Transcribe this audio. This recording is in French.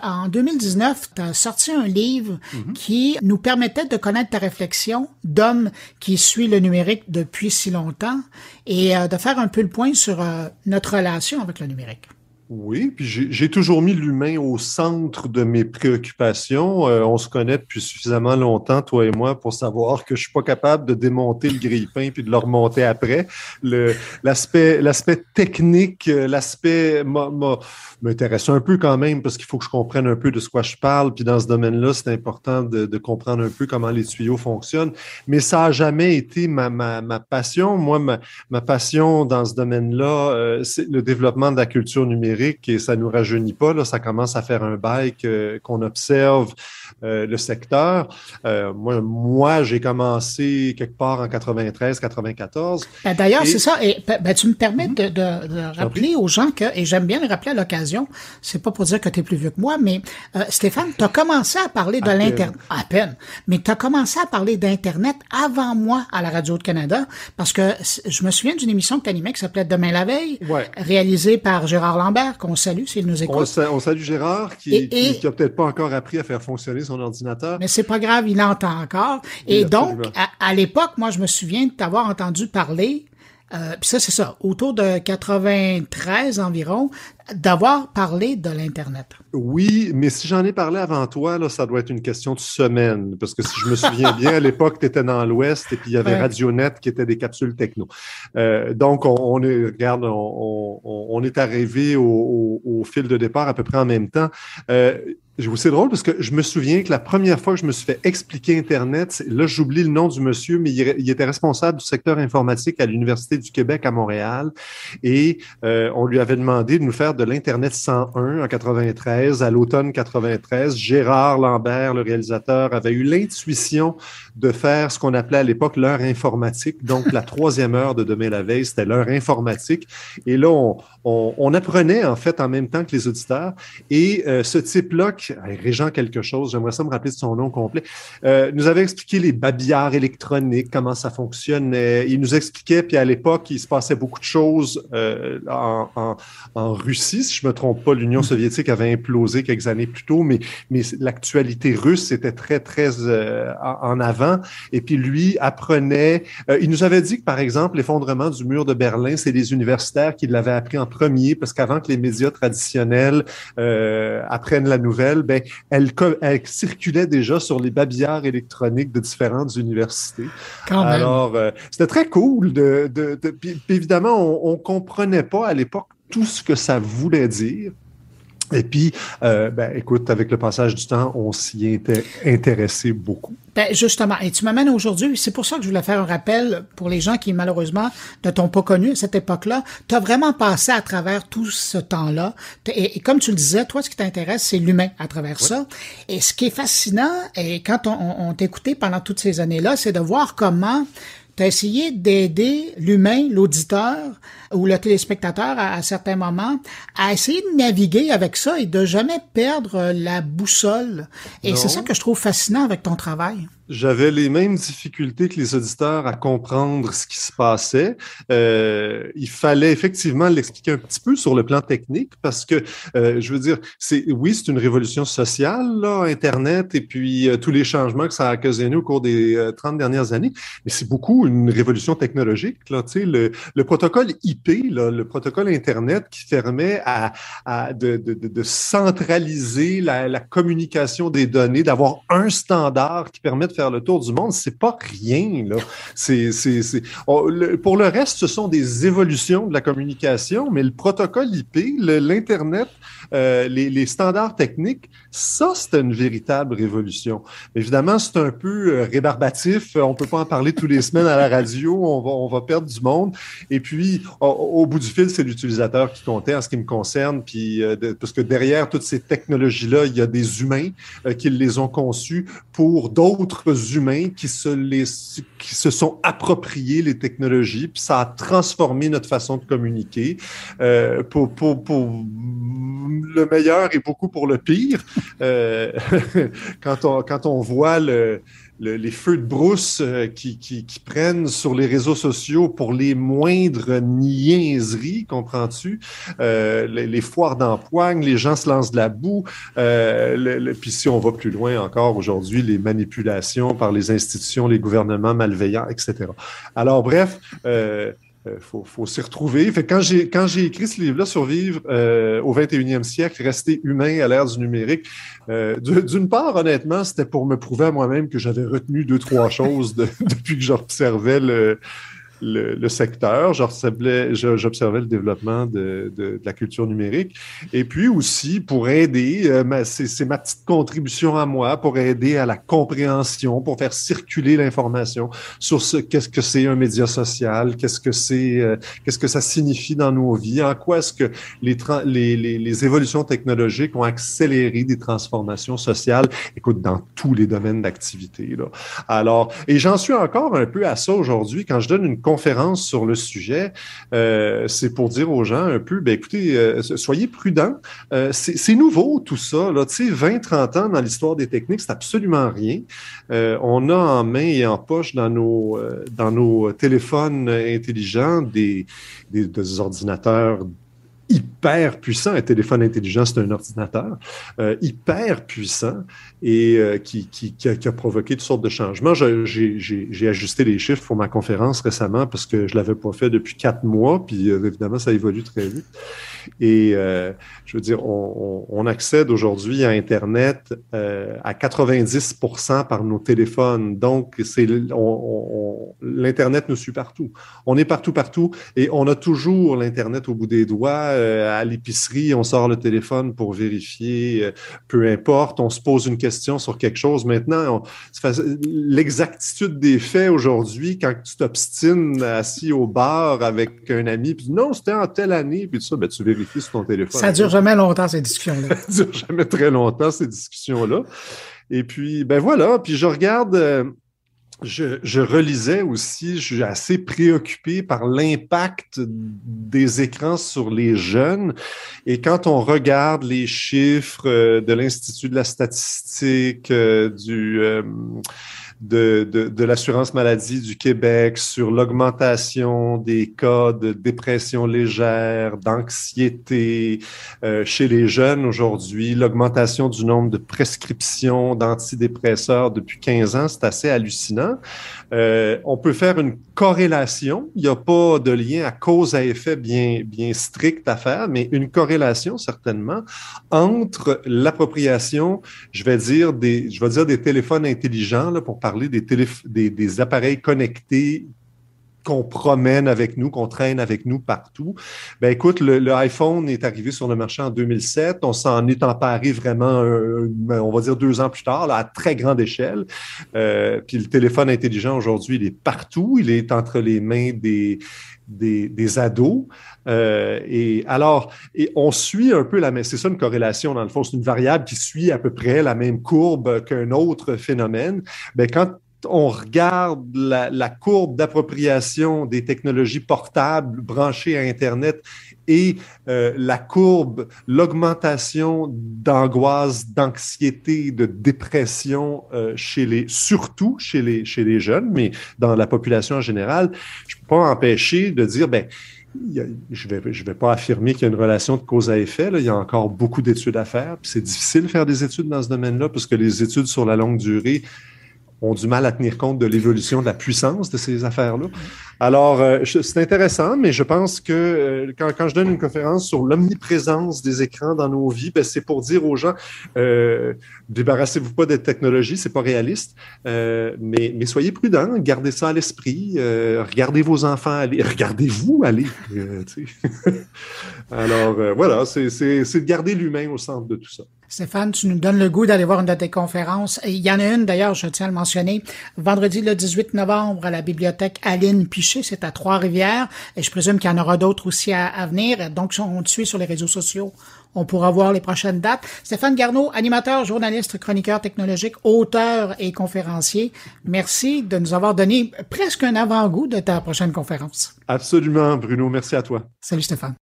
En 2019, tu as sorti un livre mhm. qui nous permettait de connaître ta réflexion d'homme qui suit le numérique depuis si longtemps et euh, de faire un peu le point sur euh, notre relation avec le numérique. Oui, puis j'ai toujours mis l'humain au centre de mes préoccupations. Euh, on se connaît depuis suffisamment longtemps, toi et moi, pour savoir que je suis pas capable de démonter le grille-pain puis de le remonter après. L'aspect technique, euh, l'aspect m'intéresse un peu quand même parce qu'il faut que je comprenne un peu de ce quoi je parle. Puis dans ce domaine-là, c'est important de, comprendre un peu comment les tuyaux fonctionnent. Mais ça a jamais été ma, passion. Moi, ma, ma passion dans ce domaine-là, euh, c'est le développement de la culture numérique et ça nous rajeunit pas. Là, ça commence à faire un bail qu'on observe euh, le secteur. Euh, moi, moi j'ai commencé quelque part en 93, 94. Ben, d'ailleurs, c'est ça. Et ben, tu me permets de, de, rappeler aux gens que, et j'aime bien le rappeler à l'occasion, c'est pas pour dire que tu es plus vieux que moi, mais euh, Stéphane, tu as commencé à parler de l'Internet. À peine. Mais tu as commencé à parler d'Internet avant moi à la Radio de Canada, parce que je me souviens d'une émission que tu animais qui s'appelait Demain la veille, réalisée par Gérard Lambert, qu'on salue s'il nous écoute. On, salue Gérard, qui, qui, a peut-être pas encore appris à faire fonctionner son ordinateur. Mais c'est pas grave, il entend encore. Et donc, à, l'époque, moi, je me souviens de t'avoir entendu parler euh, puis ça, c'est ça, autour de 93 environ, d'avoir parlé de l'Internet. Oui, mais si j'en ai parlé avant toi, là, ça doit être une question de semaine. Parce que si je me souviens bien, à l'époque, tu étais dans l'Ouest et puis il y avait Radionet qui était des capsules techno. Euh, donc, on, est, regarde, on, est arrivé au, au, fil de départ à peu près en même temps. Euh, c'est drôle parce que je me souviens que la première fois que je me suis fait expliquer Internet, là, j'oublie le nom du monsieur, mais il, était responsable du secteur informatique à l'Université du Québec à Montréal. Et euh, on lui avait demandé de nous faire de l'Internet 101 en 93, à l'automne 93. Gérard Lambert, le réalisateur, avait eu l'intuition de faire ce qu'on appelait à l'époque l'heure informatique. Donc, la troisième heure de Demain la veille, c'était l'heure informatique. Et là, on, apprenait en fait en même temps que les auditeurs. Et euh, ce type-là, Régent quelque chose, j'aimerais ça me rappeler de son nom complet, euh, nous avait expliqué les babillards électroniques, comment ça fonctionnait. Il nous expliquait, puis à l'époque, il se passait beaucoup de choses euh, en, Russie, si je me trompe pas, l'Union soviétique avait implosé quelques années plus tôt, mais, mais l'actualité russe était très, très en avant. Et puis lui apprenait, il nous avait dit que, par exemple, l'effondrement du mur de Berlin, c'est les universitaires qui l'avaient appris en premier, parce qu'avant que les médias traditionnels euh, apprennent la nouvelle, ben, elle, elle, circulait déjà sur les babillards électroniques de différentes universités. Alors, euh, c'était très cool. De, de, évidemment, on, on comprenait pas à l'époque tout ce que ça voulait dire. Et puis, euh, ben, écoute, avec le passage du temps, on s'y était intéressé beaucoup. Ben, justement, et tu m'amènes aujourd'hui, c'est pour ça que je voulais faire un rappel pour les gens qui, malheureusement, ne t'ont pas connu à cette époque-là. Tu as vraiment passé à travers tout ce temps-là. Et, comme tu le disais, toi, ce qui t'intéresse, c'est l'humain à travers ça. Et ce qui est fascinant, et quand on, on t'écoutait pendant toutes ces années-là, c'est de voir comment tu as essayé d'aider l'humain, l'auditeur ou le téléspectateur à, certains moments à essayer de naviguer avec ça et de jamais perdre la boussole? Et c'est ça que je trouve fascinant avec ton travail. J'avais les mêmes difficultés que les auditeurs à comprendre ce qui se passait. Euh, il fallait effectivement l'expliquer un petit peu sur le plan technique parce que, euh, je veux dire, c'est oui, c'est une révolution sociale, là, Internet, et puis euh, tous les changements que ça a occasionné au cours des 30 dernières années, mais c'est beaucoup une révolution technologique. Là, le, le protocole IP, là, le protocole Internet qui permet à, à de, de, de, centraliser la, la communication des données, d'avoir un standard qui permet de faire le tour du monde, c'est pas rien. C'est, c'est, c'est... Pour le reste, ce sont des évolutions de la communication, mais le protocole IP, l'Internet, euh, les, les, standards techniques, ça, c'est une véritable révolution. Évidemment, c'est un peu euh, rébarbatif. On peut pas en parler tous les semaines à la radio. On va, on va perdre du monde. Et puis, au, bout du fil, c'est l'utilisateur qui comptait en ce qui me concerne. Puis, euh, parce que derrière toutes ces technologies-là, il y a des humains qui les ont conçus pour d'autres humains qui se, les, qui se sont appropriés les technologies, puis ça a transformé notre façon de communiquer euh, pour, pour, pour le meilleur et beaucoup pour le pire. Euh, quand, on, quand on voit le, les feux de brousse euh, qui, qui, qui, prennent sur les réseaux sociaux pour les moindres niaiseries, comprends-tu? Euh, les, les, foires d'empoigne, les gens se lancent de la boue. Euh, puis si on va plus loin encore aujourd'hui, les manipulations par les institutions, les gouvernements malveillants, etc. Alors bref, euh, euh, faut, s'y retrouver. Fait quand j'ai quand j'ai écrit ce livre-là, Survivre euh, au 21e siècle, rester humain à l'ère du numérique, euh, d'une part, honnêtement, c'était pour me prouver à moi-même que j'avais retenu deux, trois choses depuis que j'observais le, le, secteur, j'observais, le développement de, de, la culture numérique. Et puis aussi pour aider, euh, c'est, ma petite contribution à moi, pour aider à la compréhension, pour faire circuler l'information sur ce qu'est-ce que c'est un média social, qu'est-ce que c'est, euh, qu'est-ce que ça signifie dans nos vies, en quoi est-ce que les, les, les, les évolutions technologiques ont accéléré des transformations sociales, écoute, dans tous les domaines d'activité. Alors, et j'en suis encore un peu à ça aujourd'hui quand je donne une conférence sur le sujet, euh, c'est pour dire aux gens un peu, ben écoutez, euh, soyez prudents. Euh, c'est nouveau tout ça. Là, tu sais, 20, 30 ans dans l'histoire des techniques, c'est absolument rien. on a en main et en poche dans nos, dans nos téléphones intelligents des, des, des ordinateurs hyper puissant. Un téléphone intelligent, c'est un ordinateur euh, hyper puissant et euh, qui, qui, a, provoqué toutes sortes de changements. J'ai ajusté les chiffres pour ma conférence récemment parce que je l'avais pas fait depuis quatre mois, puis euh, évidemment, ça évolue très vite. Et je veux dire, on, accède aujourd'hui à Internet à 90% par nos téléphones. Donc, l'Internet nous suit partout. On est partout, partout, et on a toujours l'Internet au bout des doigts euh, à l'épicerie, on sort le téléphone pour vérifier, euh, peu importe, on se pose une question sur quelque chose. Maintenant, l'exactitude des faits aujourd'hui, quand tu t'obstines assis au bar avec un ami, puis non, c'était en telle année, puis tout ça, ben, tu vérifies sur ton téléphone. Ça dure jamais longtemps, ces discussions-là. ça dure jamais très longtemps, ces discussions-là. Et puis, ben voilà, puis je regarde... Euh, je, relisais aussi, je suis assez préoccupé par l'impact des écrans sur les jeunes. Et quand on regarde les chiffres euh, de l'Institut de la statistique, euh, du... Euh, de, de, de l'assurance maladie du Québec sur l'augmentation des cas de dépression légère, d'anxiété euh, chez les jeunes aujourd'hui, l'augmentation du nombre de prescriptions d'antidépresseurs depuis 15 ans, c'est assez hallucinant. Euh, on peut faire une corrélation. Il n'y a pas de lien à cause à effet bien, bien strict à faire, mais une corrélation certainement entre l'appropriation, je vais dire des, je vais dire des téléphones intelligents là, pour parler des, des, des appareils connectés qu'on promène avec nous, qu'on traîne avec nous partout. Ben écoute, le, iPhone est arrivé sur le marché en 2007. On s'en est emparé vraiment, on va dire deux ans plus tard, à très grande échelle. Euh, puis le téléphone intelligent aujourd'hui, il est partout. Il est entre les mains des des, ados. Euh, et alors, et on suit un peu la même, c'est ça une corrélation dans le fond, c'est une variable qui suit à peu près la même courbe qu'un autre phénomène. Ben, quand on regarde la, courbe d'appropriation des technologies portables branchées à Internet et euh, la courbe, l'augmentation d'angoisse, d'anxiété, de dépression euh, chez les, surtout chez les, chez les jeunes, mais dans la population en général, je peux pas empêcher de dire, ben, je ne vais, je vais pas affirmer qu'il y a une relation de cause à effet. Il y a encore beaucoup d'études à faire. C'est difficile de faire des études dans ce domaine-là parce que les études sur la longue durée ont du mal à tenir compte de l'évolution de la puissance de ces affaires-là. Alors, euh, c'est intéressant, mais je pense que euh, quand, quand, je donne une conférence sur l'omniprésence des écrans dans nos vies, ben, c'est pour dire aux gens, euh, débarrassez-vous pas des technologies, c'est pas réaliste, euh, mais, mais soyez prudents, gardez ça à l'esprit, regardez vos enfants aller, regardez-vous aller. Alors, voilà, c'est de garder l'humain au centre de tout ça. Stéphane, tu nous donnes le goût d'aller voir une de tes conférences. il y en a une, d'ailleurs, je tiens à le mentionner, vendredi le 18 novembre à la bibliothèque Aline Piché, c'est à Trois-Rivières, et je présume qu'il y en aura d'autres aussi à, venir. Donc, on te suit sur les réseaux sociaux. On pourra voir les prochaines dates. Stéphane Garneau, animateur, journaliste, chroniqueur technologique, auteur et conférencier. Merci de nous avoir donné presque un avant-goût de ta prochaine conférence. Absolument, Bruno. Merci à toi. Salut, Stéphane.